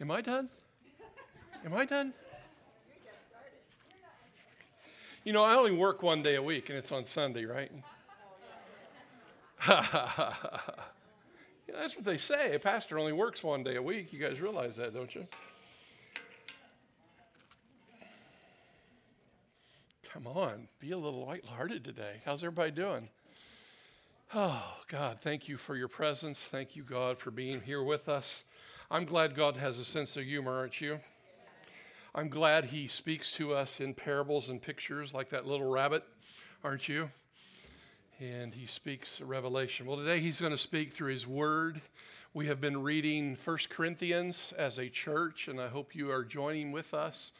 Am I done? Am I done? You know, I only work one day a week, and it's on Sunday, right? that's what they say. A pastor only works one day a week. You guys realize that, don't you? Come on, be a little lighthearted today. How's everybody doing? Oh, God, thank you for your presence. Thank you, God, for being here with us. I'm glad God has a sense of humor, aren't you? I'm glad He speaks to us in parables and pictures like that little rabbit, aren't you? And He speaks revelation. Well, today He's going to speak through His Word. We have been reading First Corinthians as a church, and I hope you are joining with us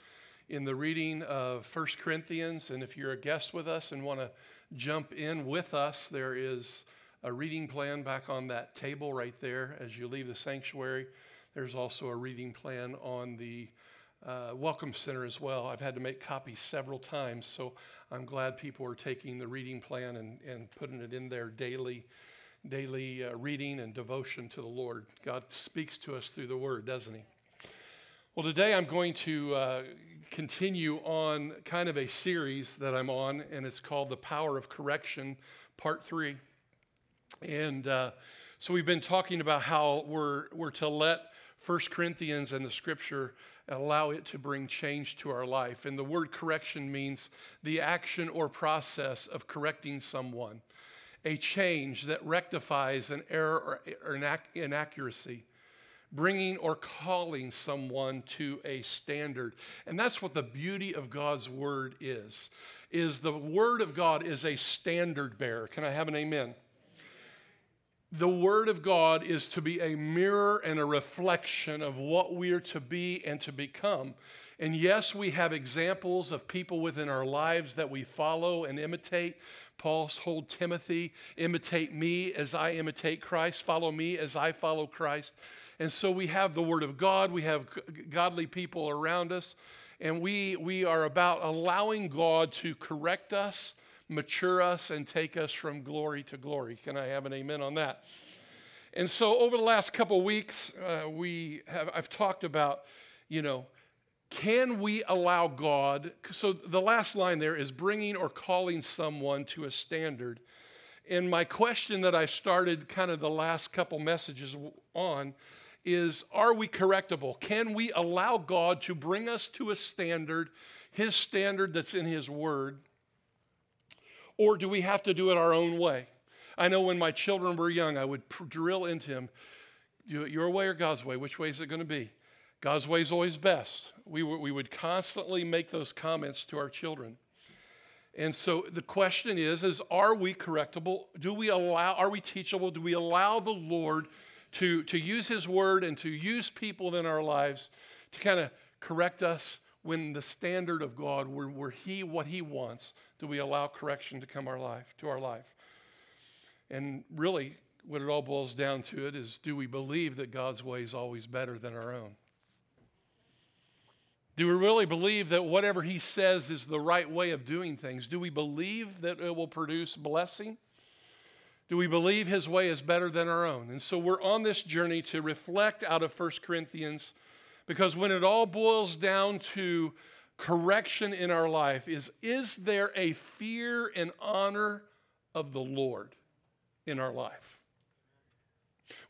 in the reading of First Corinthians. And if you're a guest with us and want to jump in with us, there is a reading plan back on that table right there as you leave the sanctuary. There's also a reading plan on the uh, Welcome Center as well. I've had to make copies several times, so I'm glad people are taking the reading plan and, and putting it in their daily, daily uh, reading and devotion to the Lord. God speaks to us through the Word, doesn't He? Well, today I'm going to uh, continue on kind of a series that I'm on, and it's called The Power of Correction, Part 3. And uh, so we've been talking about how we're, we're to let 1 Corinthians and the scripture allow it to bring change to our life. And the word correction means the action or process of correcting someone, a change that rectifies an error or inaccuracy. Bringing or calling someone to a standard. And that's what the beauty of God's word is. Is the word of God is a standard bearer. Can I have an amen? The Word of God is to be a mirror and a reflection of what we are to be and to become. And yes, we have examples of people within our lives that we follow and imitate. Paul told Timothy, imitate me as I imitate Christ, follow me as I follow Christ. And so we have the Word of God, we have godly people around us, and we, we are about allowing God to correct us mature us and take us from glory to glory. Can I have an amen on that? And so, over the last couple weeks, uh, we have I've talked about, you know, can we allow God? So the last line there is bringing or calling someone to a standard. And my question that I started kind of the last couple messages on is Are we correctable? Can we allow God to bring us to a standard, His standard that's in His Word? Or do we have to do it our own way? I know when my children were young, I would drill into them do it your way or God's way. Which way is it going to be? God's way is always best. We, we would constantly make those comments to our children. And so the question is, is are we correctable? Do we allow, are we teachable? Do we allow the Lord to, to use his word and to use people in our lives to kind of correct us when the standard of God, where, where he, what he wants, do we allow correction to come our life, to our life? And really, what it all boils down to it is do we believe that God's way is always better than our own? Do we really believe that whatever He says is the right way of doing things? Do we believe that it will produce blessing? Do we believe His way is better than our own? And so we're on this journey to reflect out of 1 Corinthians because when it all boils down to correction in our life is is there a fear and honor of the Lord in our life?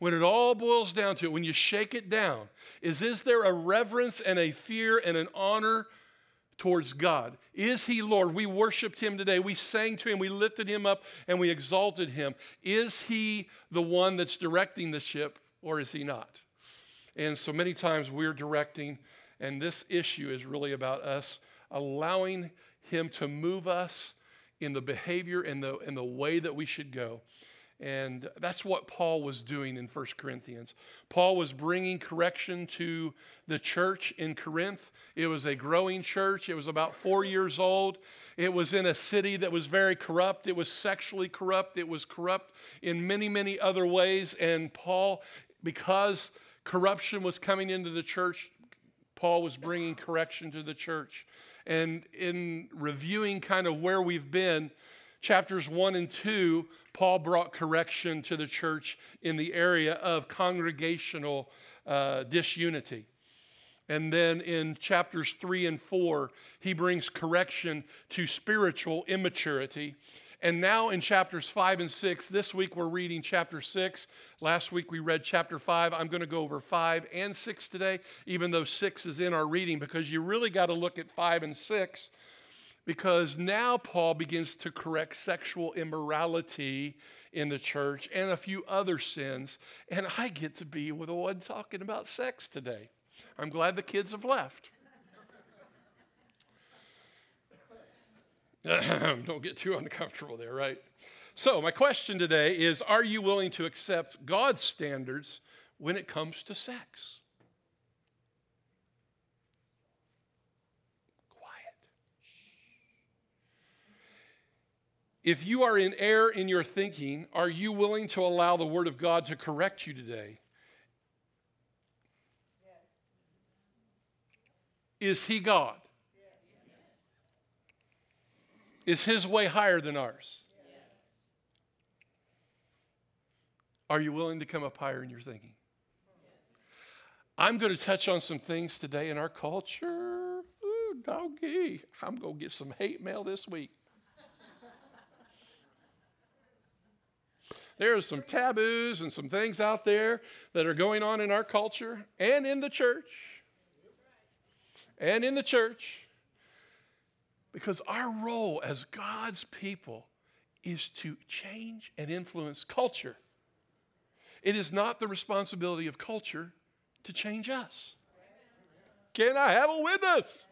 When it all boils down to it, when you shake it down, is is there a reverence and a fear and an honor towards God? Is he Lord? We worshiped him today. We sang to him, we lifted him up, and we exalted him. Is he the one that's directing the ship, or is he not? And so many times we're directing and this issue is really about us allowing Him to move us in the behavior and the, in the way that we should go. And that's what Paul was doing in 1 Corinthians. Paul was bringing correction to the church in Corinth. It was a growing church. It was about four years old. It was in a city that was very corrupt. It was sexually corrupt. It was corrupt in many, many other ways. And Paul, because corruption was coming into the church, Paul was bringing correction to the church. And in reviewing kind of where we've been, chapters one and two, Paul brought correction to the church in the area of congregational uh, disunity. And then in chapters three and four, he brings correction to spiritual immaturity. And now in chapters five and six, this week we're reading chapter six. Last week we read chapter five. I'm going to go over five and six today, even though six is in our reading, because you really got to look at five and six. Because now Paul begins to correct sexual immorality in the church and a few other sins. And I get to be with the one talking about sex today. I'm glad the kids have left. Don't get too uncomfortable there, right? So, my question today is Are you willing to accept God's standards when it comes to sex? Quiet. If you are in error in your thinking, are you willing to allow the Word of God to correct you today? Is He God? Is his way higher than ours? Are you willing to come up higher in your thinking? I'm going to touch on some things today in our culture. Ooh, doggy. I'm going to get some hate mail this week. there are some taboos and some things out there that are going on in our culture and in the church. And in the church because our role as God's people is to change and influence culture. It is not the responsibility of culture to change us. Can I have a witness?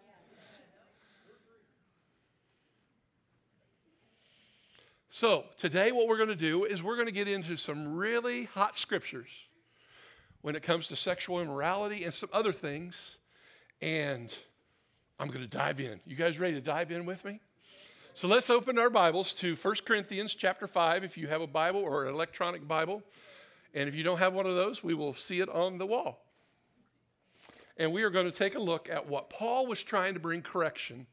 So, today, what we're going to do is we're going to get into some really hot scriptures when it comes to sexual immorality and some other things. And I'm going to dive in. You guys ready to dive in with me? So let's open our Bibles to 1 Corinthians chapter 5 if you have a Bible or an electronic Bible. And if you don't have one of those, we will see it on the wall. And we are going to take a look at what Paul was trying to bring correction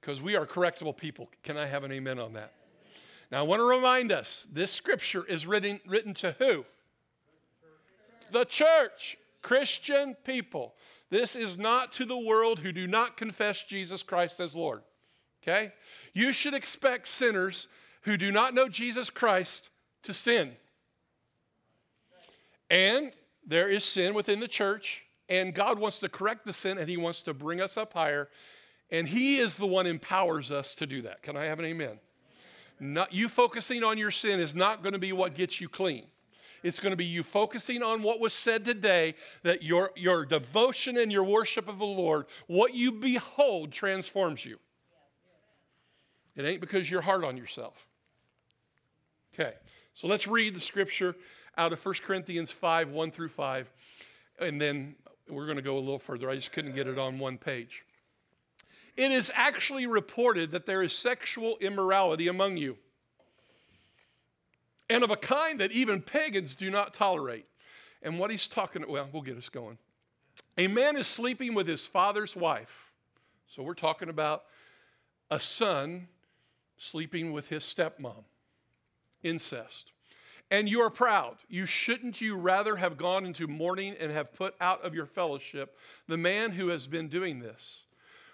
because we are correctable people. Can I have an amen on that? Now, I want to remind us this scripture is written, written to who? The church, Christian people. This is not to the world who do not confess Jesus Christ as Lord. Okay? You should expect sinners who do not know Jesus Christ to sin. And there is sin within the church, and God wants to correct the sin and He wants to bring us up higher. And He is the one empowers us to do that. Can I have an amen? Not, you focusing on your sin is not going to be what gets you clean. It's going to be you focusing on what was said today, that your, your devotion and your worship of the Lord, what you behold transforms you. It ain't because you're hard on yourself. Okay, so let's read the scripture out of 1 Corinthians 5 1 through 5, and then we're going to go a little further. I just couldn't get it on one page. It is actually reported that there is sexual immorality among you and of a kind that even pagans do not tolerate. And what he's talking, well, we'll get us going. A man is sleeping with his father's wife. So we're talking about a son sleeping with his stepmom. Incest. And you are proud. You shouldn't you rather have gone into mourning and have put out of your fellowship the man who has been doing this?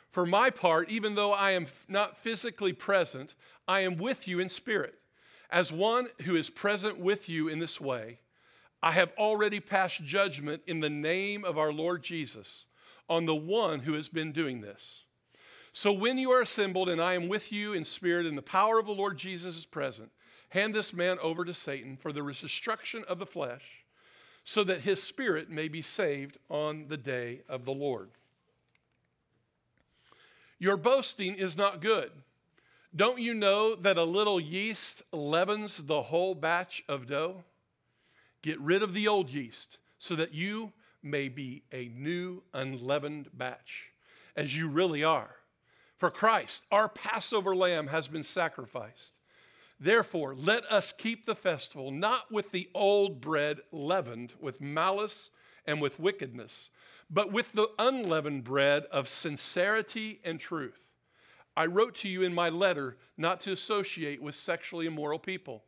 For my part, even though I am not physically present, I am with you in spirit as one who is present with you in this way, I have already passed judgment in the name of our Lord Jesus on the one who has been doing this. So when you are assembled and I am with you in spirit and the power of the Lord Jesus is present, hand this man over to Satan for the destruction of the flesh, so that his spirit may be saved on the day of the Lord. Your boasting is not good. Don't you know that a little yeast leavens the whole batch of dough? Get rid of the old yeast so that you may be a new unleavened batch, as you really are. For Christ, our Passover lamb, has been sacrificed. Therefore, let us keep the festival not with the old bread leavened with malice and with wickedness, but with the unleavened bread of sincerity and truth. I wrote to you in my letter not to associate with sexually immoral people.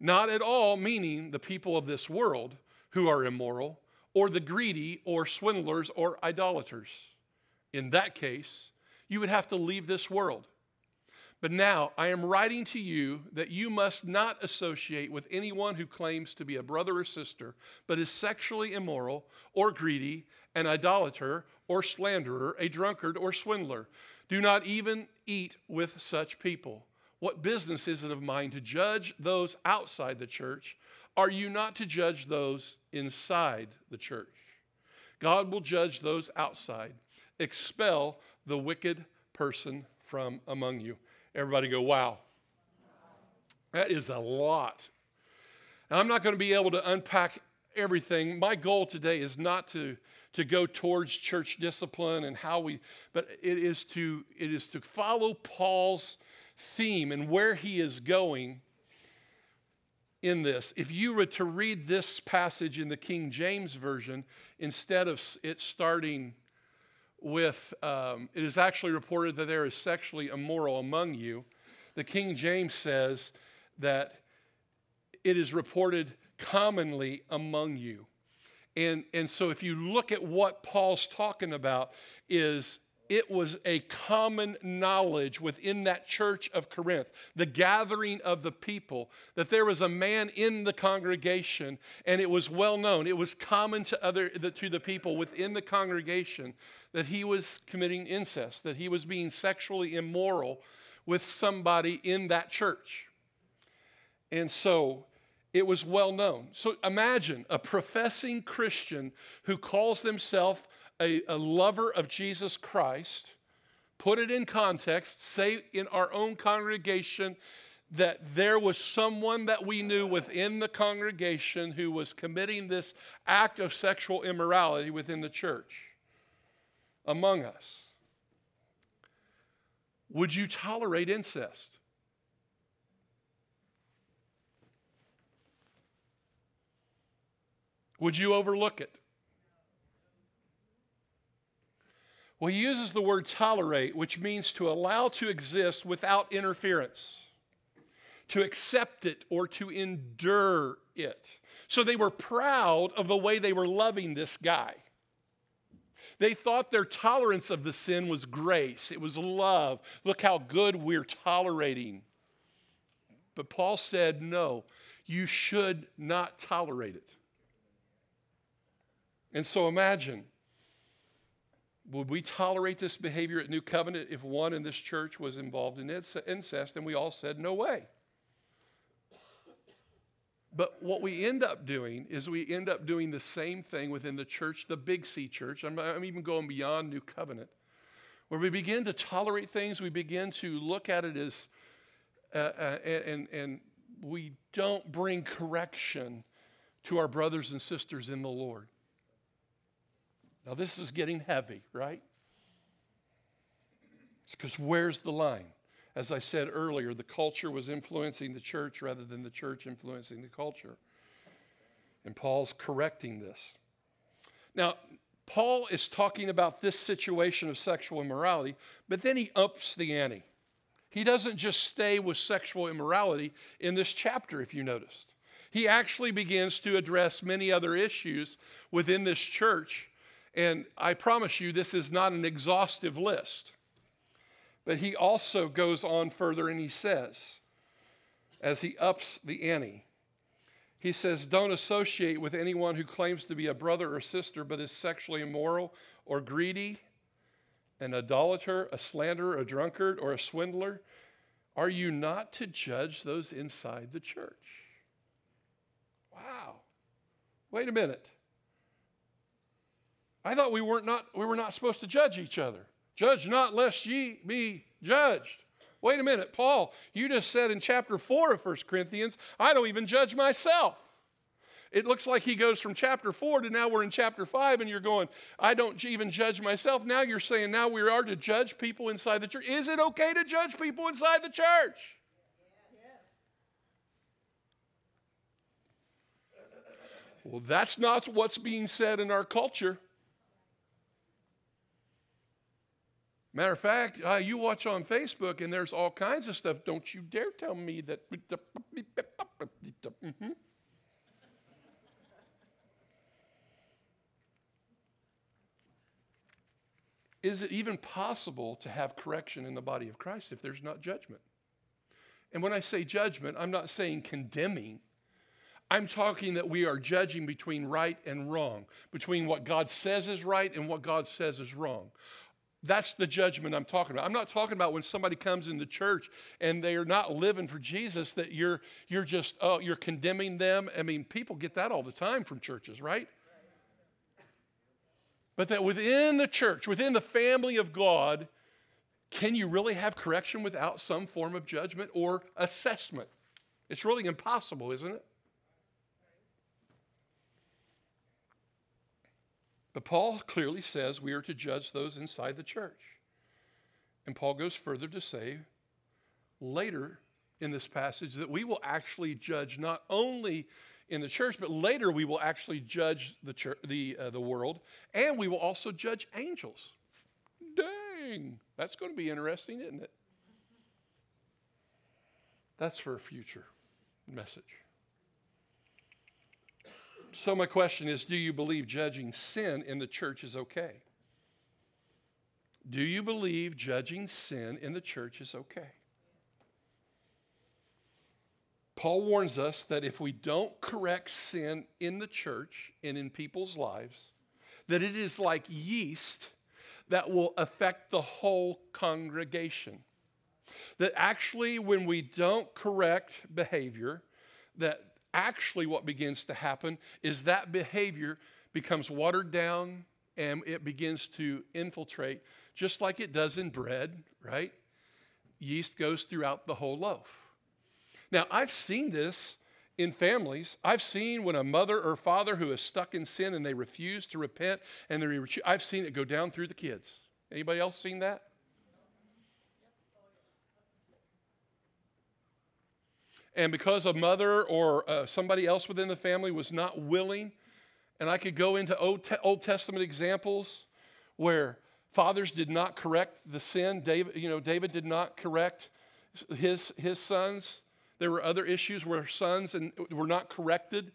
Not at all meaning the people of this world who are immoral, or the greedy, or swindlers, or idolaters. In that case, you would have to leave this world. But now I am writing to you that you must not associate with anyone who claims to be a brother or sister, but is sexually immoral, or greedy, an idolater, or slanderer, a drunkard, or swindler. Do not even eat with such people. What business is it of mine to judge those outside the church? Are you not to judge those inside the church? God will judge those outside. Expel the wicked person from among you. Everybody go, wow. That is a lot. Now, I'm not going to be able to unpack everything. My goal today is not to, to go towards church discipline and how we, but it is to it is to follow Paul's theme and where he is going in this. If you were to read this passage in the King James Version, instead of it starting with, um, it is actually reported that there is sexually immoral among you, the King James says that it is reported commonly among you. And, and so if you look at what Paul's talking about is it was a common knowledge within that church of Corinth, the gathering of the people, that there was a man in the congregation, and it was well known. It was common to other to the people within the congregation that he was committing incest, that he was being sexually immoral with somebody in that church. And so it was well known. So imagine a professing Christian who calls themselves a, a lover of Jesus Christ, put it in context, say in our own congregation that there was someone that we knew within the congregation who was committing this act of sexual immorality within the church among us. Would you tolerate incest? Would you overlook it? Well, he uses the word tolerate, which means to allow to exist without interference, to accept it or to endure it. So they were proud of the way they were loving this guy. They thought their tolerance of the sin was grace, it was love. Look how good we're tolerating. But Paul said, no, you should not tolerate it. And so imagine would we tolerate this behavior at New Covenant if one in this church was involved in incest? And we all said, no way. But what we end up doing is we end up doing the same thing within the church, the Big C church. I'm, I'm even going beyond New Covenant, where we begin to tolerate things, we begin to look at it as, uh, uh, and, and we don't bring correction to our brothers and sisters in the Lord. Now, this is getting heavy, right? It's because where's the line? As I said earlier, the culture was influencing the church rather than the church influencing the culture. And Paul's correcting this. Now, Paul is talking about this situation of sexual immorality, but then he ups the ante. He doesn't just stay with sexual immorality in this chapter, if you noticed. He actually begins to address many other issues within this church and I promise you, this is not an exhaustive list. But he also goes on further and he says, as he ups the ante, he says, Don't associate with anyone who claims to be a brother or sister but is sexually immoral or greedy, an idolater, a slanderer, a drunkard, or a swindler. Are you not to judge those inside the church? Wow. Wait a minute. I thought we weren't not we were not supposed to judge each other. Judge not lest ye be judged. Wait a minute, Paul, you just said in chapter 4 of 1 Corinthians, I don't even judge myself. It looks like he goes from chapter 4 to now we're in chapter 5, and you're going, I don't even judge myself. Now you're saying now we are to judge people inside the church. Is it okay to judge people inside the church? Well, that's not what's being said in our culture. Matter of fact, uh, you watch on Facebook and there's all kinds of stuff. Don't you dare tell me that. Mm-hmm. Is it even possible to have correction in the body of Christ if there's not judgment? And when I say judgment, I'm not saying condemning. I'm talking that we are judging between right and wrong, between what God says is right and what God says is wrong. That's the judgment I'm talking about. I'm not talking about when somebody comes into church and they're not living for Jesus that you're you're just oh you're condemning them. I mean, people get that all the time from churches, right? But that within the church, within the family of God, can you really have correction without some form of judgment or assessment? It's really impossible, isn't it? But Paul clearly says we are to judge those inside the church. And Paul goes further to say later in this passage that we will actually judge not only in the church, but later we will actually judge the, church, the, uh, the world, and we will also judge angels. Dang, that's going to be interesting, isn't it? That's for a future message. So, my question is do you believe judging sin in the church is okay? Do you believe judging sin in the church is okay? Paul warns us that if we don't correct sin in the church and in people's lives, that it is like yeast that will affect the whole congregation. That actually, when we don't correct behavior, that actually what begins to happen is that behavior becomes watered down and it begins to infiltrate, just like it does in bread, right? Yeast goes throughout the whole loaf. Now, I've seen this in families. I've seen when a mother or father who is stuck in sin and they refuse to repent and they I've seen it go down through the kids. Anybody else seen that? And because a mother or uh, somebody else within the family was not willing, and I could go into Old, Te- Old Testament examples where fathers did not correct the sin. David, you know, David did not correct his, his sons. There were other issues where sons and were not corrected,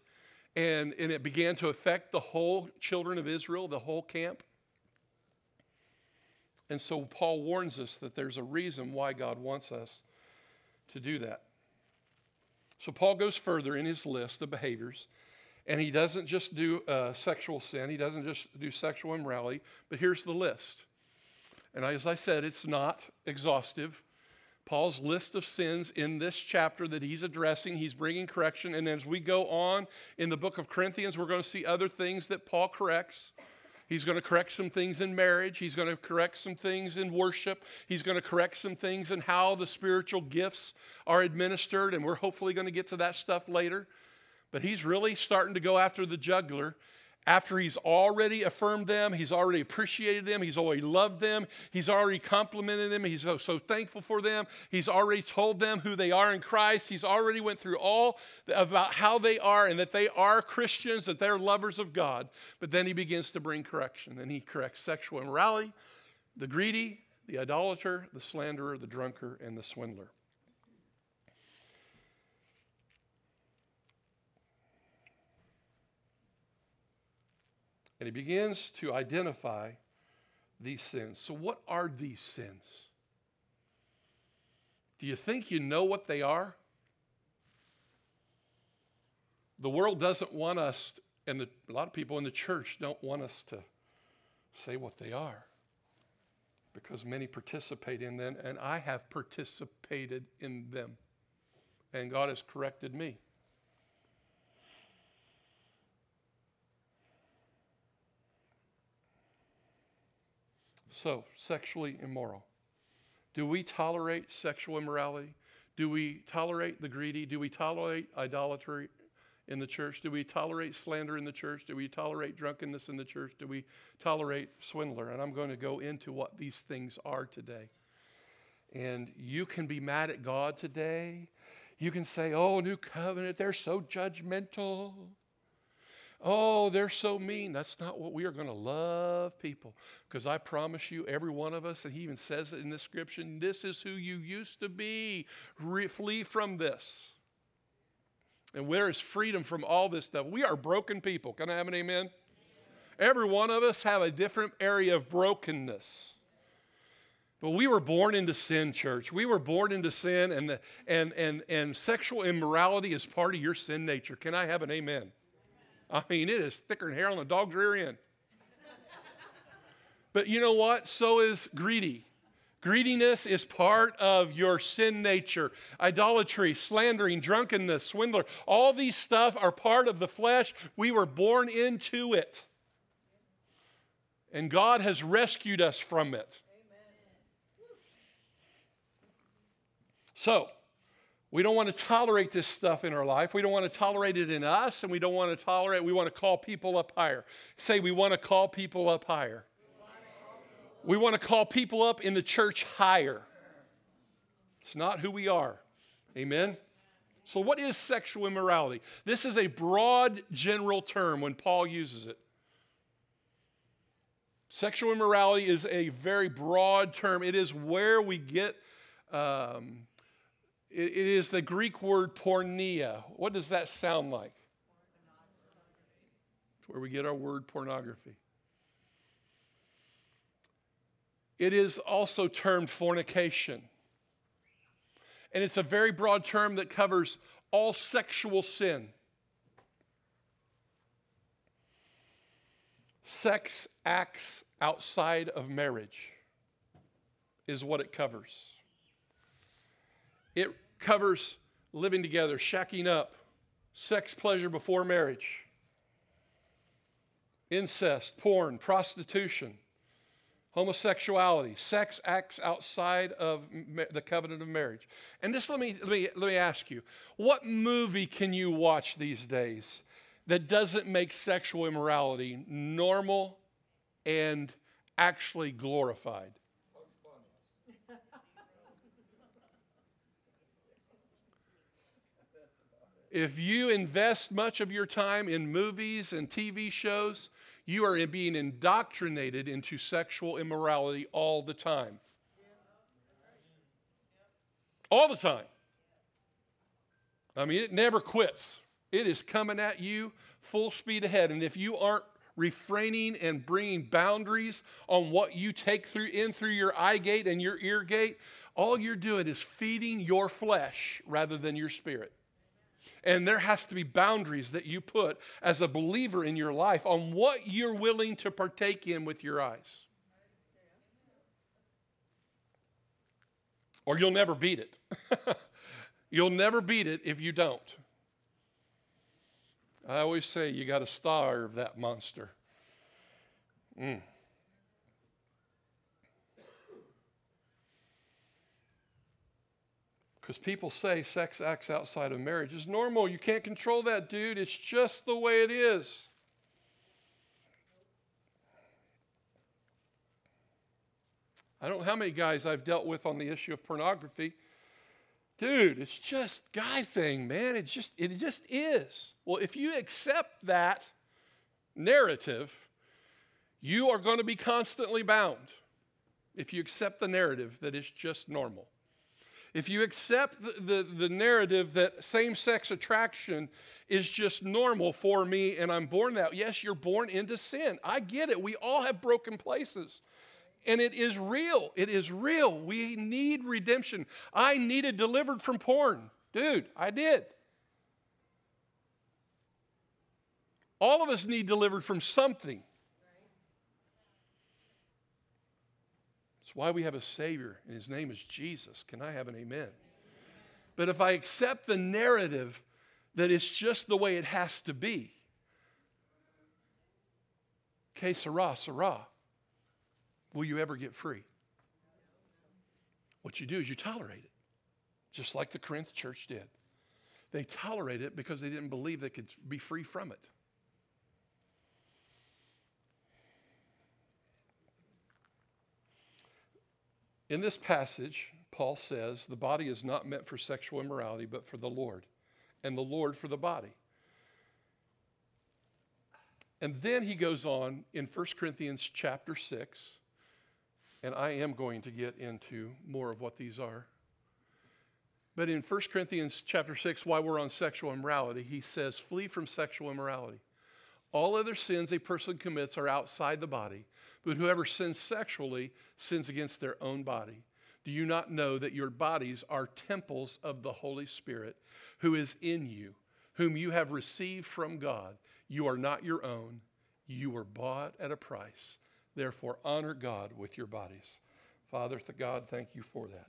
and, and it began to affect the whole children of Israel, the whole camp. And so Paul warns us that there's a reason why God wants us to do that. So Paul goes further in his list of behaviors, and he doesn't just do uh, sexual sin, he doesn't just do sexual immorality, but here's the list. And as I said, it's not exhaustive. Paul's list of sins in this chapter that he's addressing, he's bringing correction. And as we go on in the book of Corinthians, we're going to see other things that Paul corrects. He's going to correct some things in marriage. He's going to correct some things in worship. He's going to correct some things in how the spiritual gifts are administered. And we're hopefully going to get to that stuff later. But he's really starting to go after the jugular after he's already affirmed them, he's already appreciated them, he's already loved them, he's already complimented them, he's so, so, thankful for them, he's already told them who they are in Christ, he's already went through all about how they are and that they are Christians, that they're lovers of God. But then he begins to bring correction, and he corrects sexual immorality, the greedy, the idolater, the slanderer, the drunkard, and the swindler. And he begins to identify these sins. So, what are these sins? Do you think you know what they are? The world doesn't want us, and the, a lot of people in the church don't want us to say what they are because many participate in them, and I have participated in them, and God has corrected me. So, sexually immoral. Do we tolerate sexual immorality? Do we tolerate the greedy? Do we tolerate idolatry in the church? Do we tolerate slander in the church? Do we tolerate drunkenness in the church? Do we tolerate swindler? And I'm going to go into what these things are today. And you can be mad at God today. You can say, oh, new covenant, they're so judgmental. Oh, they're so mean. That's not what we are going to love people. Because I promise you, every one of us, and he even says it in the scripture, this is who you used to be. Re- flee from this. And where is freedom from all this stuff? We are broken people. Can I have an amen? Every one of us have a different area of brokenness. But we were born into sin, church. We were born into sin, and, the, and, and, and sexual immorality is part of your sin nature. Can I have an amen? I mean, it is thicker than hair on a dog's rear end. but you know what? So is greedy. Greediness is part of your sin nature. Idolatry, slandering, drunkenness, swindler, all these stuff are part of the flesh. We were born into it. And God has rescued us from it. So, we don't want to tolerate this stuff in our life. We don't want to tolerate it in us, and we don't want to tolerate, we want to call people up higher. Say, we want to call people up higher. We want to call people up in the church higher. It's not who we are. Amen? So, what is sexual immorality? This is a broad, general term when Paul uses it. Sexual immorality is a very broad term. It is where we get, um, it, it is the Greek word porneia. What does that sound like? It's where we get our word pornography. It is also termed fornication. And it's a very broad term that covers all sexual sin. Sex acts outside of marriage is what it covers. It covers living together, shacking up, sex pleasure before marriage, incest, porn, prostitution, homosexuality, sex acts outside of the covenant of marriage. And just let me, let me, let me ask you what movie can you watch these days that doesn't make sexual immorality normal and actually glorified? If you invest much of your time in movies and TV shows, you are being indoctrinated into sexual immorality all the time. All the time. I mean, it never quits. It is coming at you full speed ahead. And if you aren't refraining and bringing boundaries on what you take through in through your eye gate and your ear gate, all you're doing is feeding your flesh rather than your spirit. And there has to be boundaries that you put as a believer in your life on what you're willing to partake in with your eyes. Or you'll never beat it. you'll never beat it if you don't. I always say you got to starve that monster. Mm. Because people say sex acts outside of marriage is normal. You can't control that, dude. It's just the way it is. I don't know how many guys I've dealt with on the issue of pornography. Dude, it's just guy thing, man. It just it just is. Well, if you accept that narrative, you are going to be constantly bound. If you accept the narrative that it's just normal. If you accept the, the, the narrative that same sex attraction is just normal for me and I'm born that, yes, you're born into sin. I get it. We all have broken places. And it is real. It is real. We need redemption. I needed delivered from porn. Dude, I did. All of us need delivered from something. Why we have a Savior, and His name is Jesus. Can I have an amen? But if I accept the narrative that it's just the way it has to be, que sera, sera, will you ever get free? What you do is you tolerate it, just like the Corinth church did. They tolerated it because they didn't believe they could be free from it. In this passage, Paul says the body is not meant for sexual immorality, but for the Lord, and the Lord for the body. And then he goes on in 1 Corinthians chapter 6, and I am going to get into more of what these are. But in 1 Corinthians chapter 6, while we're on sexual immorality, he says, Flee from sexual immorality. All other sins a person commits are outside the body, but whoever sins sexually sins against their own body. Do you not know that your bodies are temples of the Holy Spirit who is in you, whom you have received from God? You are not your own. You were bought at a price. Therefore, honor God with your bodies. Father, to God, thank you for that.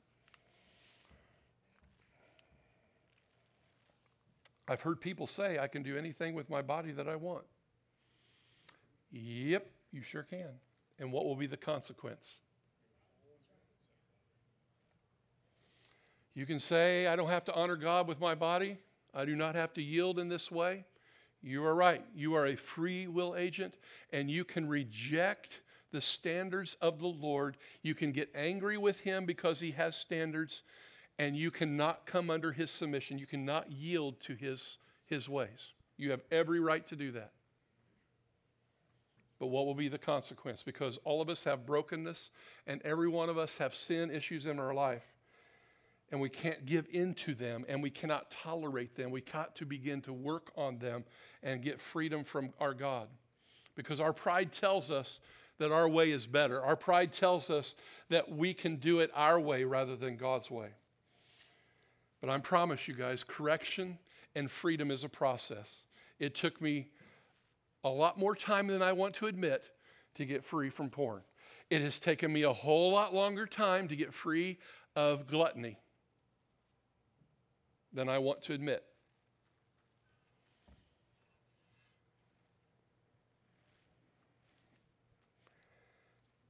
I've heard people say, I can do anything with my body that I want. Yep, you sure can. And what will be the consequence? You can say, I don't have to honor God with my body. I do not have to yield in this way. You are right. You are a free will agent, and you can reject the standards of the Lord. You can get angry with Him because He has standards, and you cannot come under His submission. You cannot yield to His, his ways. You have every right to do that. But what will be the consequence? Because all of us have brokenness, and every one of us have sin issues in our life and we can't give in to them and we cannot tolerate them. We got to begin to work on them and get freedom from our God. Because our pride tells us that our way is better. Our pride tells us that we can do it our way rather than God's way. But I promise you guys, correction and freedom is a process. It took me a lot more time than I want to admit to get free from porn. It has taken me a whole lot longer time to get free of gluttony than I want to admit.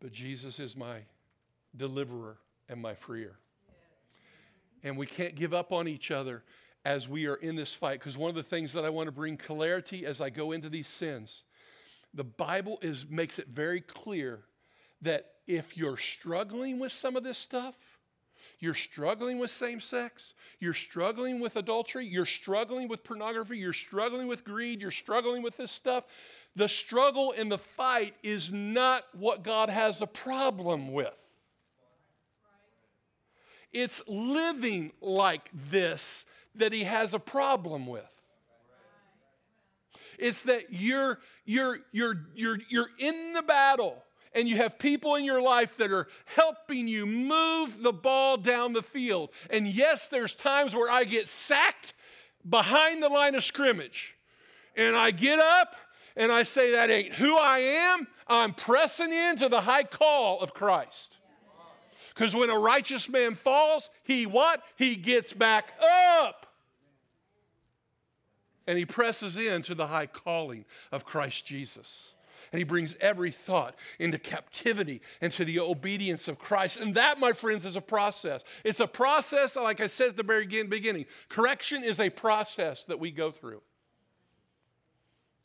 But Jesus is my deliverer and my freer. And we can't give up on each other as we are in this fight. Because one of the things that I want to bring clarity as I go into these sins, the Bible is, makes it very clear that if you're struggling with some of this stuff, you're struggling with same sex. You're struggling with adultery. You're struggling with pornography. You're struggling with greed. You're struggling with this stuff. The struggle and the fight is not what God has a problem with. It's living like this that He has a problem with. It's that you're, you're, you're, you're, you're in the battle and you have people in your life that are helping you move the ball down the field. And yes, there's times where I get sacked behind the line of scrimmage. And I get up and I say, That ain't who I am. I'm pressing into the high call of Christ. Because when a righteous man falls, he what? He gets back up. And he presses into the high calling of Christ Jesus and he brings every thought into captivity and to the obedience of Christ. And that, my friends, is a process. It's a process, like I said at the very beginning. Correction is a process that we go through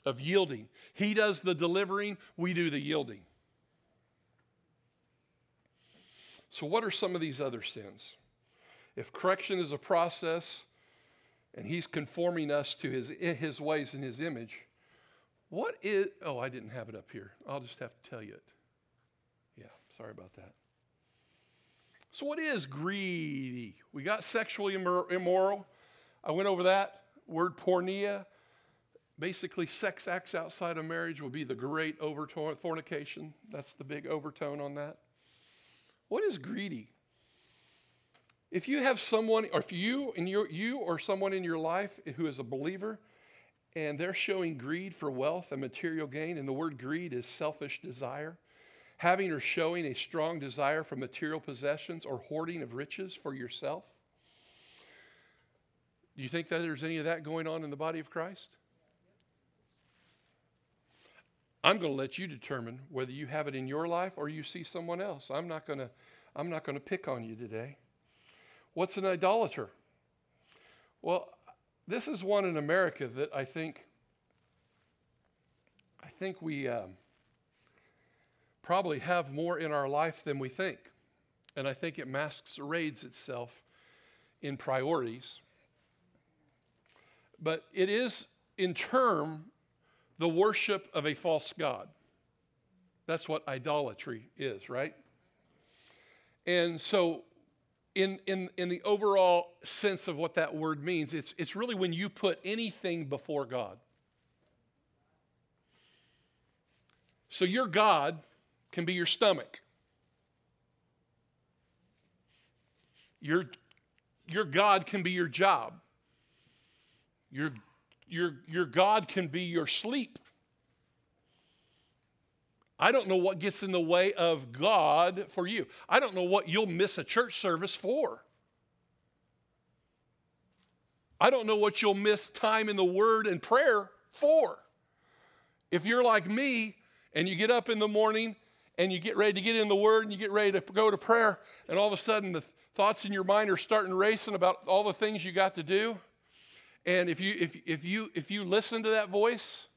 of yielding. He does the delivering, we do the yielding. So, what are some of these other sins? If correction is a process and he's conforming us to his, his ways and his image, what is, oh, I didn't have it up here. I'll just have to tell you it. Yeah, sorry about that. So, what is greedy? We got sexually immoral. I went over that. Word porneia. Basically, sex acts outside of marriage will be the great overtone, fornication. That's the big overtone on that. What is greedy? If you have someone, or if you and your, you or someone in your life who is a believer, and they're showing greed for wealth and material gain. And the word greed is selfish desire. Having or showing a strong desire for material possessions or hoarding of riches for yourself. Do you think that there's any of that going on in the body of Christ? I'm going to let you determine whether you have it in your life or you see someone else. I'm not going to I'm not going to pick on you today. What's an idolater? Well, this is one in America that I think I think we um, probably have more in our life than we think, and I think it masquerades itself in priorities. But it is, in term, the worship of a false god. That's what idolatry is, right? And so in, in, in the overall sense of what that word means, it's, it's really when you put anything before God. So your God can be your stomach. Your, your God can be your job. Your, your, your God can be your sleep. I don't know what gets in the way of God for you. I don't know what you'll miss a church service for. I don't know what you'll miss time in the Word and prayer for. If you're like me and you get up in the morning and you get ready to get in the Word and you get ready to go to prayer, and all of a sudden the thoughts in your mind are starting racing about all the things you got to do. And if you if if you if you listen to that voice,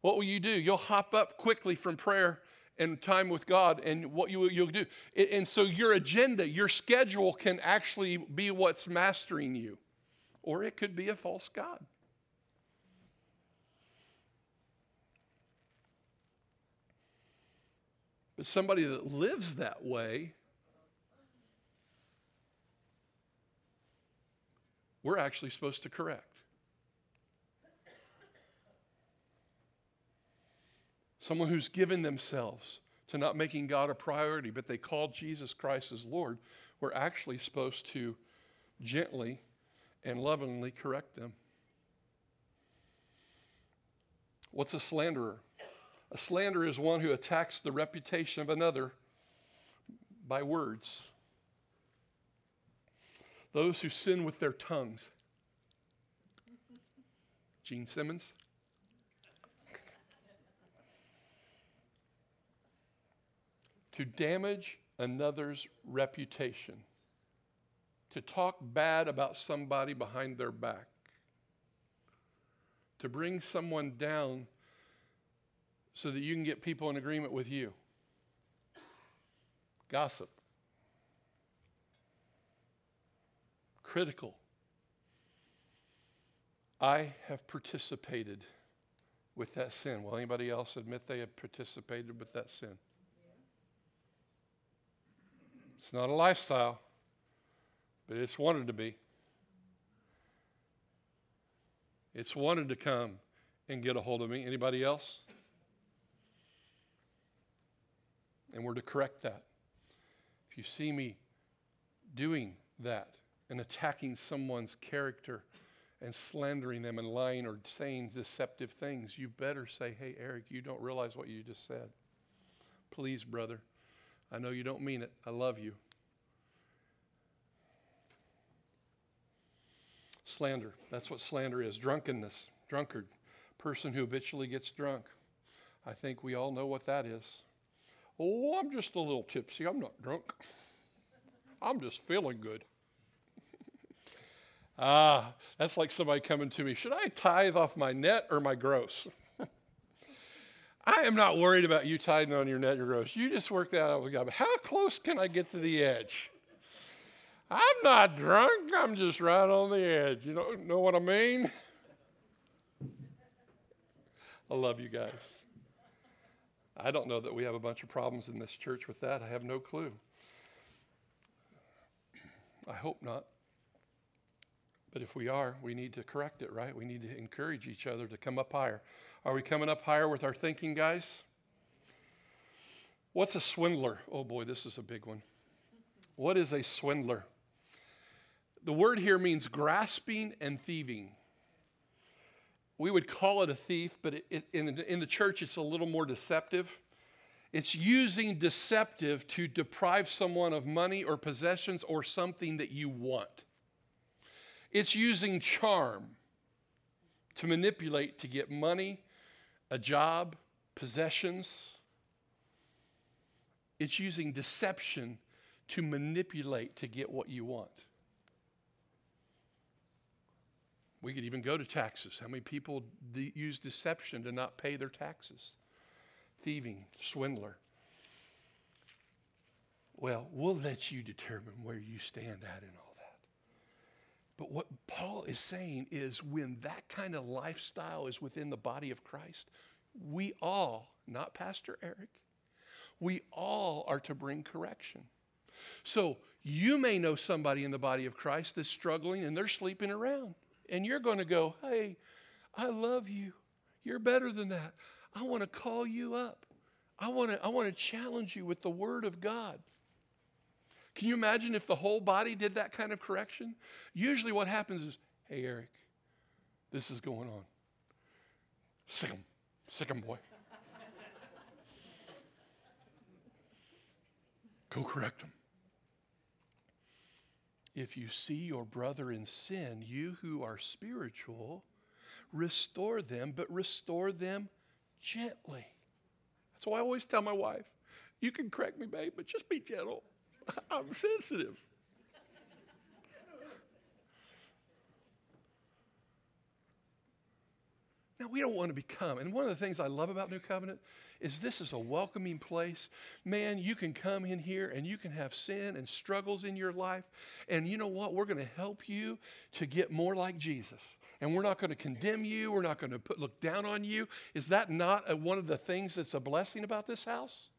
what will you do? You'll hop up quickly from prayer and time with God, and what you you'll do. And so your agenda, your schedule can actually be what's mastering you, or it could be a false god. But somebody that lives that way, we're actually supposed to correct. Someone who's given themselves to not making God a priority, but they call Jesus Christ as Lord, we're actually supposed to gently and lovingly correct them. What's a slanderer? A slanderer is one who attacks the reputation of another by words. Those who sin with their tongues. Gene Simmons. To damage another's reputation, to talk bad about somebody behind their back, to bring someone down so that you can get people in agreement with you. Gossip. Critical. I have participated with that sin. Will anybody else admit they have participated with that sin? It's not a lifestyle, but it's wanted to be. It's wanted to come and get a hold of me. Anybody else? And we're to correct that. If you see me doing that and attacking someone's character and slandering them and lying or saying deceptive things, you better say, Hey, Eric, you don't realize what you just said. Please, brother. I know you don't mean it. I love you. Slander. That's what slander is drunkenness, drunkard, person who habitually gets drunk. I think we all know what that is. Oh, I'm just a little tipsy. I'm not drunk. I'm just feeling good. ah, that's like somebody coming to me. Should I tithe off my net or my gross? I am not worried about you tithing on your net or gross. You just work that out with God. But how close can I get to the edge? I'm not drunk. I'm just right on the edge. You know, know what I mean? I love you guys. I don't know that we have a bunch of problems in this church with that. I have no clue. I hope not. But if we are, we need to correct it, right? We need to encourage each other to come up higher. Are we coming up higher with our thinking, guys? What's a swindler? Oh boy, this is a big one. What is a swindler? The word here means grasping and thieving we would call it a thief, but it, it, in, in the church, it's a little more deceptive. It's using deceptive to deprive someone of money or possessions or something that you want. It's using charm to manipulate to get money, a job, possessions. It's using deception to manipulate to get what you want. We could even go to taxes. How many people de- use deception to not pay their taxes? Thieving, swindler. Well, we'll let you determine where you stand at in all. But what Paul is saying is when that kind of lifestyle is within the body of Christ, we all, not Pastor Eric, we all are to bring correction. So you may know somebody in the body of Christ that's struggling and they're sleeping around. And you're going to go, hey, I love you. You're better than that. I want to call you up. I want to I want to challenge you with the word of God. Can you imagine if the whole body did that kind of correction? Usually what happens is, hey Eric, this is going on. Sick him. Sick him, boy. Go correct him. If you see your brother in sin, you who are spiritual, restore them, but restore them gently. That's why I always tell my wife, you can correct me, babe, but just be gentle. I'm sensitive. Now, we don't want to become, and one of the things I love about New Covenant is this is a welcoming place. Man, you can come in here and you can have sin and struggles in your life. And you know what? We're going to help you to get more like Jesus. And we're not going to condemn you. We're not going to put, look down on you. Is that not a, one of the things that's a blessing about this house?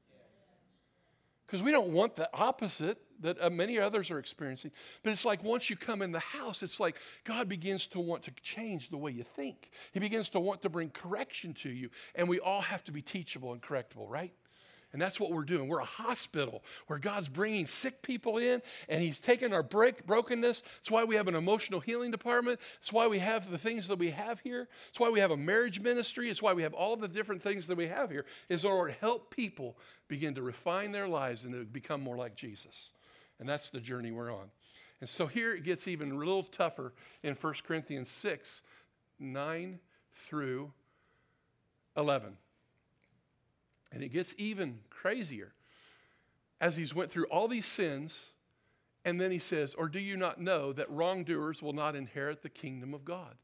Because we don't want the opposite that uh, many others are experiencing. But it's like once you come in the house, it's like God begins to want to change the way you think. He begins to want to bring correction to you. And we all have to be teachable and correctable, right? And that's what we're doing. We're a hospital where God's bringing sick people in and He's taking our break, brokenness. That's why we have an emotional healing department. That's why we have the things that we have here. That's why we have a marriage ministry. It's why we have all the different things that we have here, is in order to help people begin to refine their lives and to become more like Jesus. And that's the journey we're on. And so here it gets even a little tougher in 1 Corinthians 6 9 through 11. And it gets even crazier as he's went through all these sins and then he says, "Or do you not know that wrongdoers will not inherit the kingdom of God?"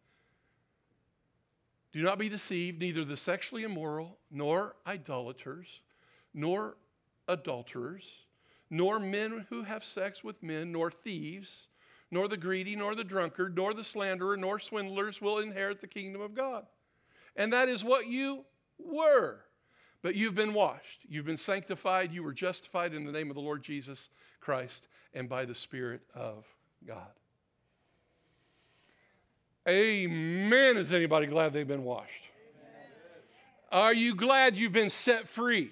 Do not be deceived, neither the sexually immoral, nor idolaters, nor adulterers, nor men who have sex with men, nor thieves, nor the greedy, nor the drunkard, nor the slanderer, nor swindlers will inherit the kingdom of God. And that is what you were. But you've been washed, you've been sanctified, you were justified in the name of the Lord Jesus Christ and by the Spirit of God. Amen. Is anybody glad they've been washed? Amen. Are you glad you've been set free?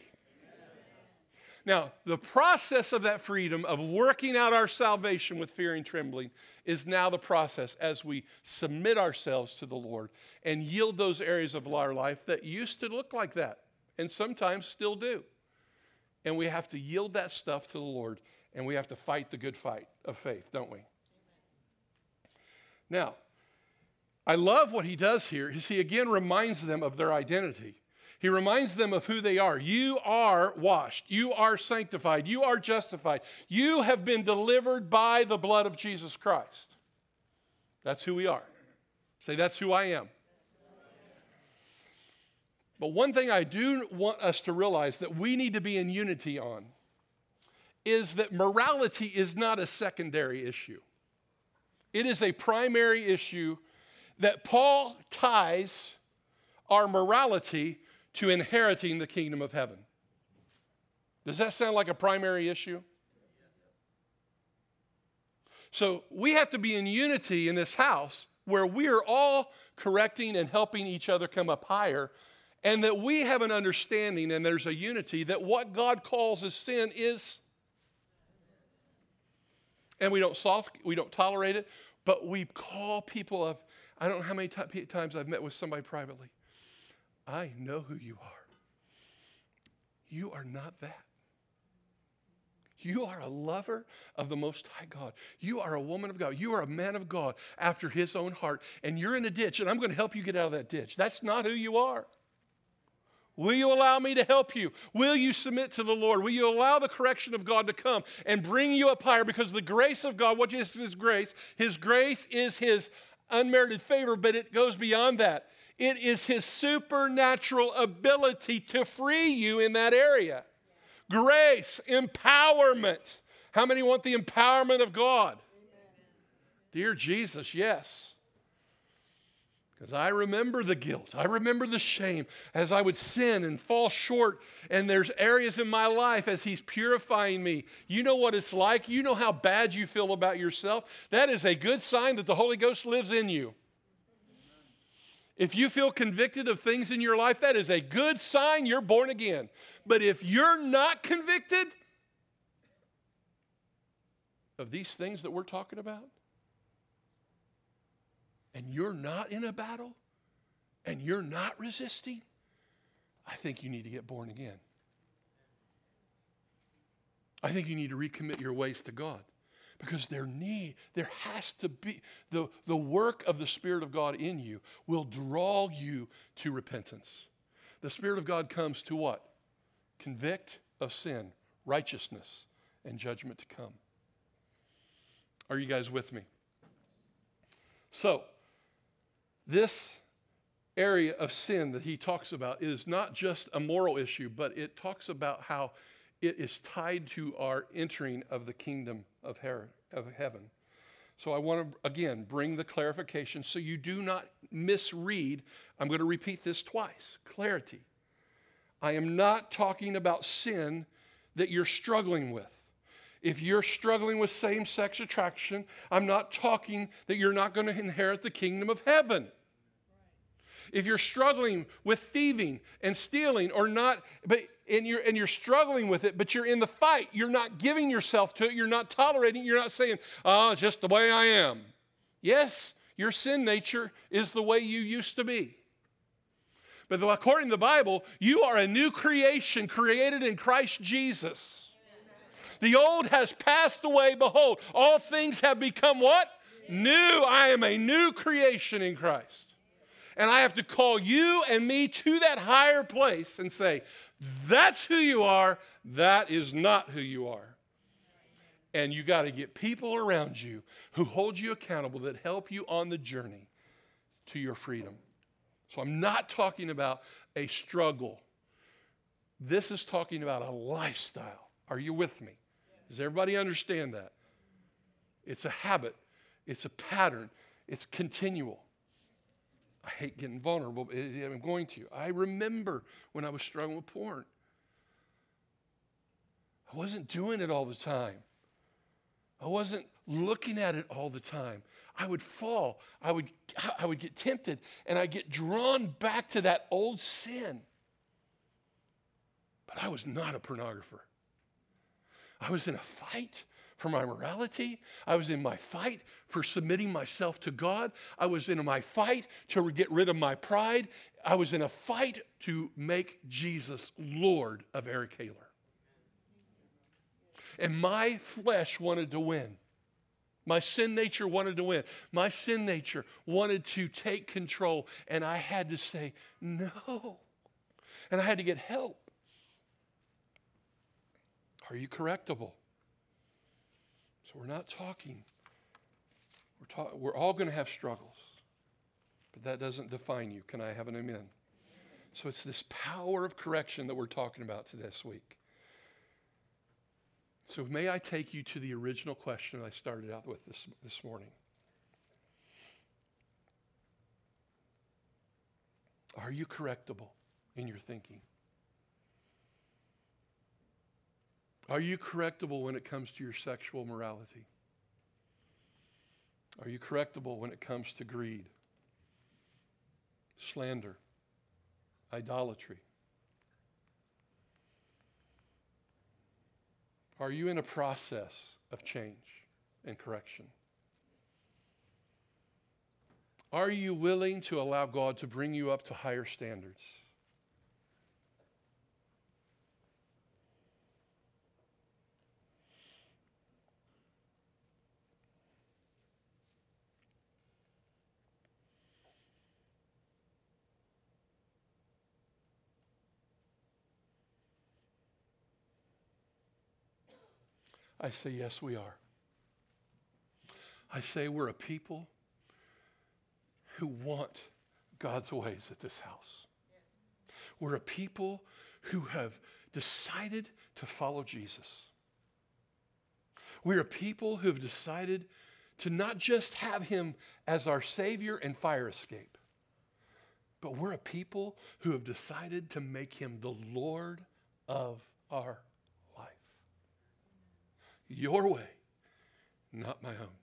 Now, the process of that freedom, of working out our salvation with fear and trembling, is now the process as we submit ourselves to the Lord and yield those areas of our life that used to look like that and sometimes still do. And we have to yield that stuff to the Lord and we have to fight the good fight of faith, don't we? Now, I love what he does here is he again reminds them of their identity. He reminds them of who they are. You are washed. You are sanctified. You are justified. You have been delivered by the blood of Jesus Christ. That's who we are. Say, that's who I am. But one thing I do want us to realize that we need to be in unity on is that morality is not a secondary issue. It is a primary issue that Paul ties our morality to inheriting the kingdom of heaven. Does that sound like a primary issue? So we have to be in unity in this house where we are all correcting and helping each other come up higher and that we have an understanding and there's a unity that what God calls as sin is and we don't soft we don't tolerate it but we call people up i don't know how many t- times i've met with somebody privately i know who you are you are not that you are a lover of the Most High God. You are a woman of God. You are a man of God after His own heart. And you're in a ditch, and I'm going to help you get out of that ditch. That's not who you are. Will you allow me to help you? Will you submit to the Lord? Will you allow the correction of God to come and bring you up higher? Because the grace of God, what is His grace? His grace is His unmerited favor, but it goes beyond that. It is His supernatural ability to free you in that area. Grace, empowerment. How many want the empowerment of God? Dear Jesus, yes. Because I remember the guilt. I remember the shame as I would sin and fall short. And there's areas in my life as He's purifying me. You know what it's like. You know how bad you feel about yourself. That is a good sign that the Holy Ghost lives in you. If you feel convicted of things in your life, that is a good sign you're born again. But if you're not convicted of these things that we're talking about, and you're not in a battle, and you're not resisting, I think you need to get born again. I think you need to recommit your ways to God because there need there has to be the, the work of the spirit of god in you will draw you to repentance. The spirit of god comes to what? Convict of sin righteousness and judgment to come. Are you guys with me? So this area of sin that he talks about is not just a moral issue but it talks about how it is tied to our entering of the kingdom of, of heaven. So I want to, again, bring the clarification so you do not misread. I'm going to repeat this twice clarity. I am not talking about sin that you're struggling with. If you're struggling with same sex attraction, I'm not talking that you're not going to inherit the kingdom of heaven. If you're struggling with thieving and stealing or not, but and you're and you're struggling with it, but you're in the fight. You're not giving yourself to it. You're not tolerating. You're not saying, "Oh, it's just the way I am." Yes, your sin nature is the way you used to be. But according to the Bible, you are a new creation created in Christ Jesus. The old has passed away. Behold, all things have become what? New. I am a new creation in Christ. And I have to call you and me to that higher place and say, that's who you are, that is not who you are. And you got to get people around you who hold you accountable that help you on the journey to your freedom. So I'm not talking about a struggle. This is talking about a lifestyle. Are you with me? Does everybody understand that? It's a habit, it's a pattern, it's continual. I hate getting vulnerable, but I'm going to. I remember when I was struggling with porn. I wasn't doing it all the time. I wasn't looking at it all the time. I would fall. I would, I would get tempted and I'd get drawn back to that old sin. But I was not a pornographer. I was in a fight for my morality. I was in my fight for submitting myself to God. I was in my fight to get rid of my pride. I was in a fight to make Jesus Lord of Eric Haler. And my flesh wanted to win. My sin nature wanted to win. My sin nature wanted to take control. And I had to say, no. And I had to get help. Are you correctable? So we're not talking. We're, talk, we're all going to have struggles, but that doesn't define you. Can I have an amen? So it's this power of correction that we're talking about this week. So may I take you to the original question I started out with this, this morning? Are you correctable in your thinking? Are you correctable when it comes to your sexual morality? Are you correctable when it comes to greed, slander, idolatry? Are you in a process of change and correction? Are you willing to allow God to bring you up to higher standards? I say, yes, we are. I say we're a people who want God's ways at this house. We're a people who have decided to follow Jesus. We're a people who have decided to not just have him as our Savior and fire escape, but we're a people who have decided to make him the Lord of our your way, not my own.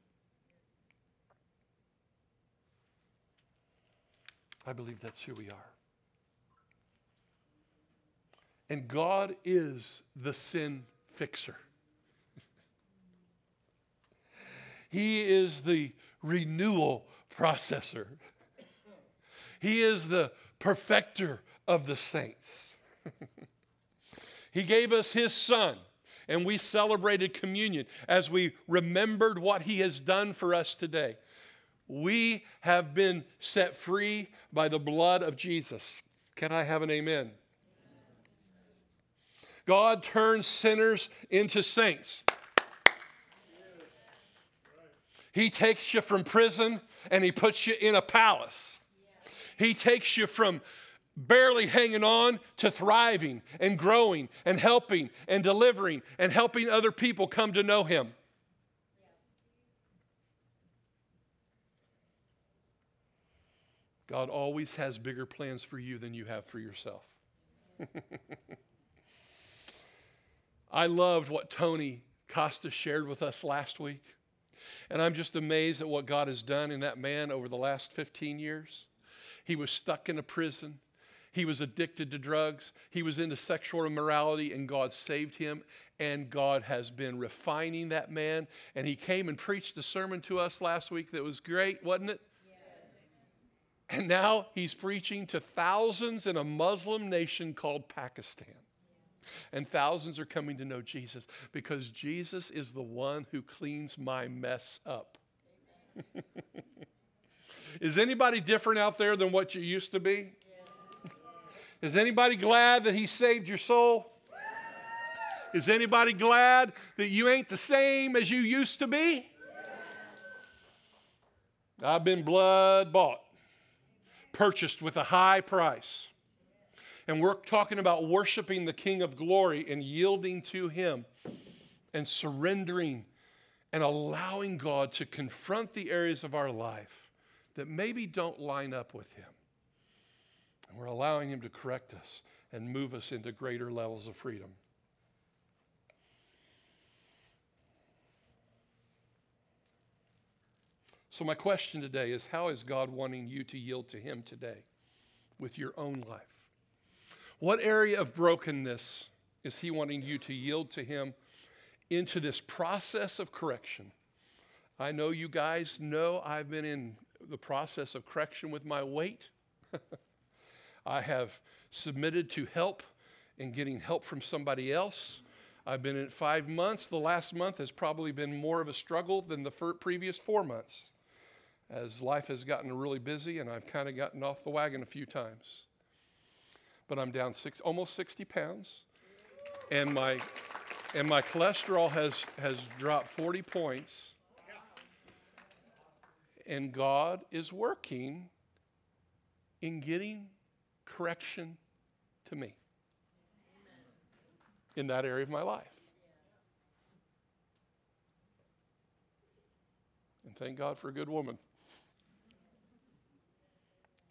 I believe that's who we are. And God is the sin fixer. He is the renewal processor. He is the perfecter of the saints. he gave us His Son, and we celebrated communion as we remembered what He has done for us today. We have been set free by the blood of Jesus. Can I have an amen? God turns sinners into saints. He takes you from prison and he puts you in a palace. He takes you from barely hanging on to thriving and growing and helping and delivering and helping other people come to know him. God always has bigger plans for you than you have for yourself. I loved what Tony Costa shared with us last week. And I'm just amazed at what God has done in that man over the last 15 years. He was stuck in a prison. He was addicted to drugs. He was into sexual immorality, and God saved him. And God has been refining that man. And he came and preached a sermon to us last week that was great, wasn't it? Yes. And now he's preaching to thousands in a Muslim nation called Pakistan. And thousands are coming to know Jesus because Jesus is the one who cleans my mess up. is anybody different out there than what you used to be? Is anybody glad that he saved your soul? Is anybody glad that you ain't the same as you used to be? I've been blood bought, purchased with a high price. And we're talking about worshiping the King of glory and yielding to Him and surrendering and allowing God to confront the areas of our life that maybe don't line up with Him. And we're allowing Him to correct us and move us into greater levels of freedom. So, my question today is how is God wanting you to yield to Him today with your own life? What area of brokenness is He wanting you to yield to Him into this process of correction? I know you guys know I've been in the process of correction with my weight. I have submitted to help and getting help from somebody else. I've been in five months. The last month has probably been more of a struggle than the previous four months as life has gotten really busy and I've kind of gotten off the wagon a few times but I'm down six, almost 60 pounds. And my, and my cholesterol has, has dropped 40 points. And God is working in getting correction to me in that area of my life. And thank God for a good woman.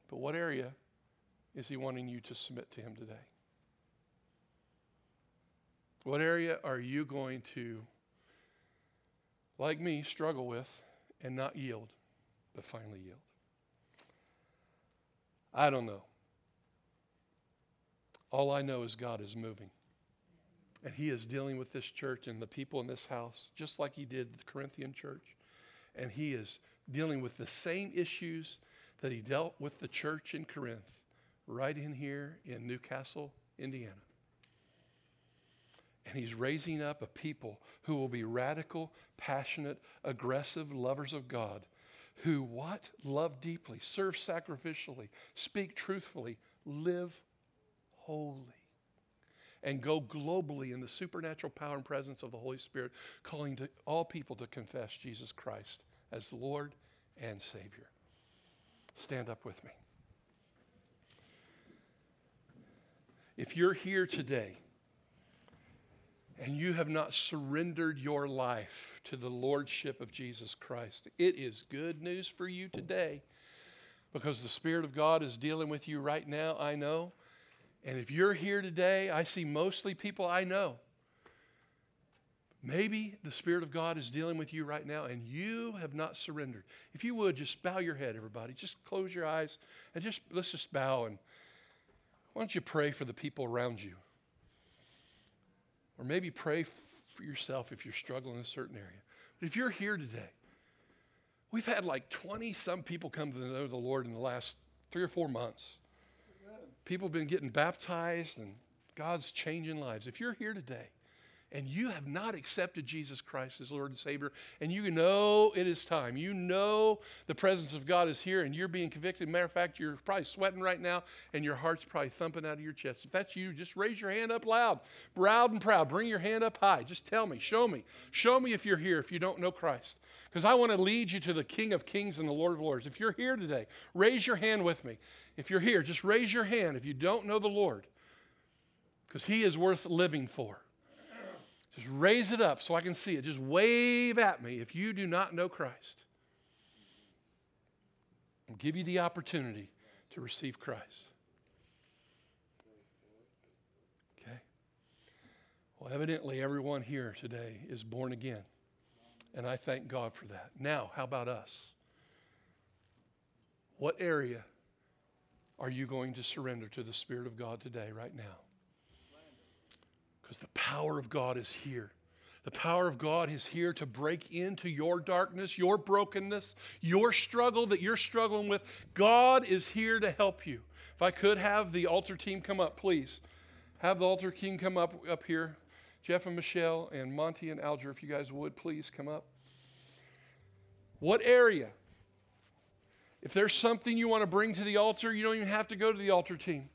But what area is He wanting you to submit to Him today? What area are you going to, like me, struggle with and not yield, but finally yield? I don't know. All I know is God is moving. And He is dealing with this church and the people in this house, just like He did the Corinthian church. And He is dealing with the same issues that He dealt with the church in Corinth right in here in New Castle, Indiana. And he's raising up a people who will be radical, passionate, aggressive lovers of God who what? Love deeply, serve sacrificially, speak truthfully, live holy, and go globally in the supernatural power and presence of the Holy Spirit, calling to all people to confess Jesus Christ as Lord and Savior. Stand up with me. If you're here today and you have not surrendered your life to the Lordship of Jesus Christ, it is good news for you today because the Spirit of God is dealing with you right now, I know. And if you're here today, I see mostly people I know. Maybe the Spirit of God is dealing with you right now and you have not surrendered. If you would, just bow your head, everybody. Just close your eyes and just let's just bow and why don't you pray for the people around you? Or maybe pray for yourself if you're struggling in a certain area. But if you're here today, we've had like 20 some people come to know the Lord in the last three or four months. People have been getting baptized and God's changing lives. If you're here today and you have not accepted Jesus Christ as Lord and Savior, and you know it is time, you know the presence of God is here, and you're being convicted. Matter of fact, you're probably sweating right now, and your heart's probably thumping out of your chest. If that's you, just raise your hand up loud, loud and proud. Bring your hand up high. Just tell me, show me, show me if you're here, if you don't know Christ. Because I want to lead you to the King of Kings and the Lord of Lords. If you're here today, raise your hand with me. If you're here, just raise your hand if you don't know the Lord, because He is worth living for. Just raise it up so I can see it. Just wave at me if you do not know Christ. I'll give you the opportunity to receive Christ. Okay? Well, evidently, everyone here today is born again. And I thank God for that. Now, how about us? What area are you going to surrender to the Spirit of God today, right now? Because the power of God is here. The power of God is here to break into your darkness, your brokenness, your struggle that you're struggling with. God is here to help you. If I could have the altar team come up, please. Have the altar team come up up here. Jeff and Michelle and Monty and Alger, if you guys would, please come up. What area? If there's something you want to bring to the altar, you don't even have to go to the altar team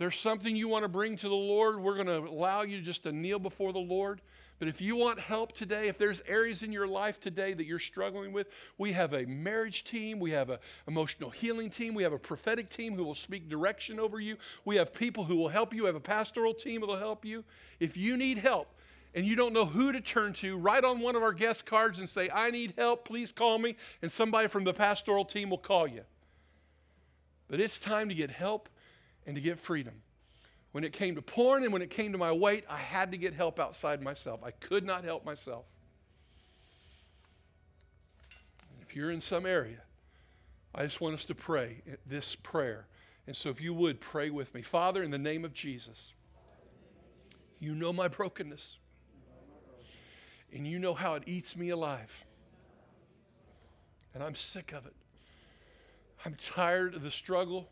there's something you want to bring to the Lord, we're going to allow you just to kneel before the Lord. But if you want help today, if there's areas in your life today that you're struggling with, we have a marriage team, we have an emotional healing team, we have a prophetic team who will speak direction over you, we have people who will help you, we have a pastoral team that will help you. If you need help, and you don't know who to turn to, write on one of our guest cards and say, I need help, please call me, and somebody from the pastoral team will call you. But it's time to get help and to get freedom. When it came to porn and when it came to my weight, I had to get help outside myself. I could not help myself. If you're in some area, I just want us to pray this prayer. And so, if you would pray with me Father, in the name of Jesus, you know my brokenness, and you know how it eats me alive. And I'm sick of it. I'm tired of the struggle.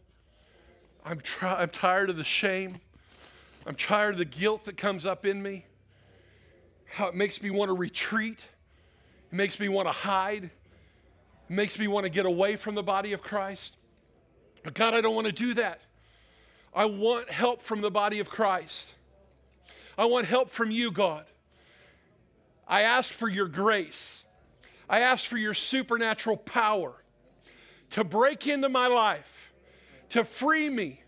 I'm, try- I'm tired of the shame. I'm tired of the guilt that comes up in me. How it makes me want to retreat. It makes me want to hide. It makes me want to get away from the body of Christ. But God, I don't want to do that. I want help from the body of Christ. I want help from you, God. I ask for your grace. I ask for your supernatural power to break into my life to free me,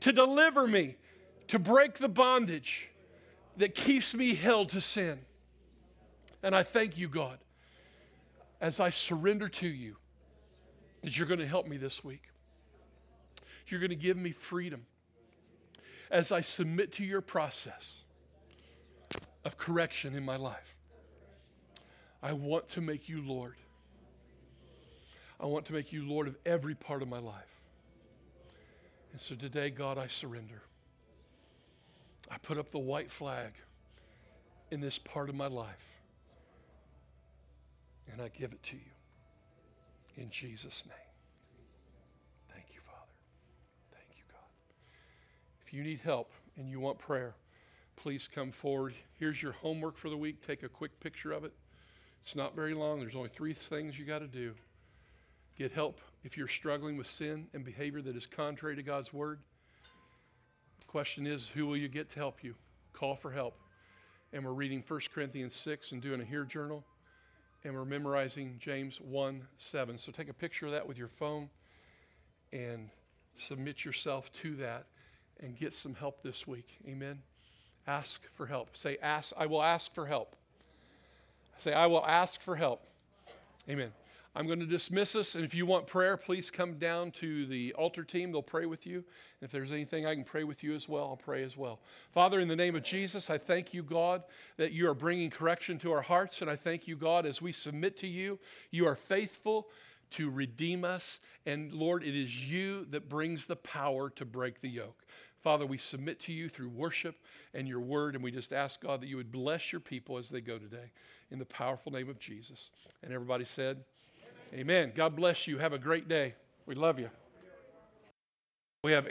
to deliver me, to break the bondage that keeps me held to sin. And I thank you, God, as I surrender to you, that you're going to help me this week. You're going to give me freedom as I submit to your process of correction in my life. I want to make you Lord. I want to make you Lord of every part of my life. And so today, God, I surrender. I put up the white flag in this part of my life. And I give it to you. In Jesus' name. Thank you, Father. Thank you, God. If you need help and you want prayer, please come forward. Here's your homework for the week. Take a quick picture of it. It's not very long. There's only three things you got to do. Get help if you're struggling with sin and behavior that is contrary to God's word. The question is, who will you get to help you? Call for help. And we're reading 1 Corinthians 6 and doing a hear journal. And we're memorizing James 1 7. So take a picture of that with your phone and submit yourself to that and get some help this week. Amen. Ask for help. Say, ask, I will ask for help. Say, I will ask for help. Amen. I'm going to dismiss us. And if you want prayer, please come down to the altar team. They'll pray with you. If there's anything I can pray with you as well, I'll pray as well. Father, in the name of Jesus, I thank you, God, that you are bringing correction to our hearts. And I thank you, God, as we submit to you, you are faithful to redeem us. And Lord, it is you that brings the power to break the yoke. Father, we submit to you through worship and your word, and we just ask, God, that you would bless your people as they go today in the powerful name of Jesus. And everybody said, Amen. God bless you. Have a great day. We love you. We have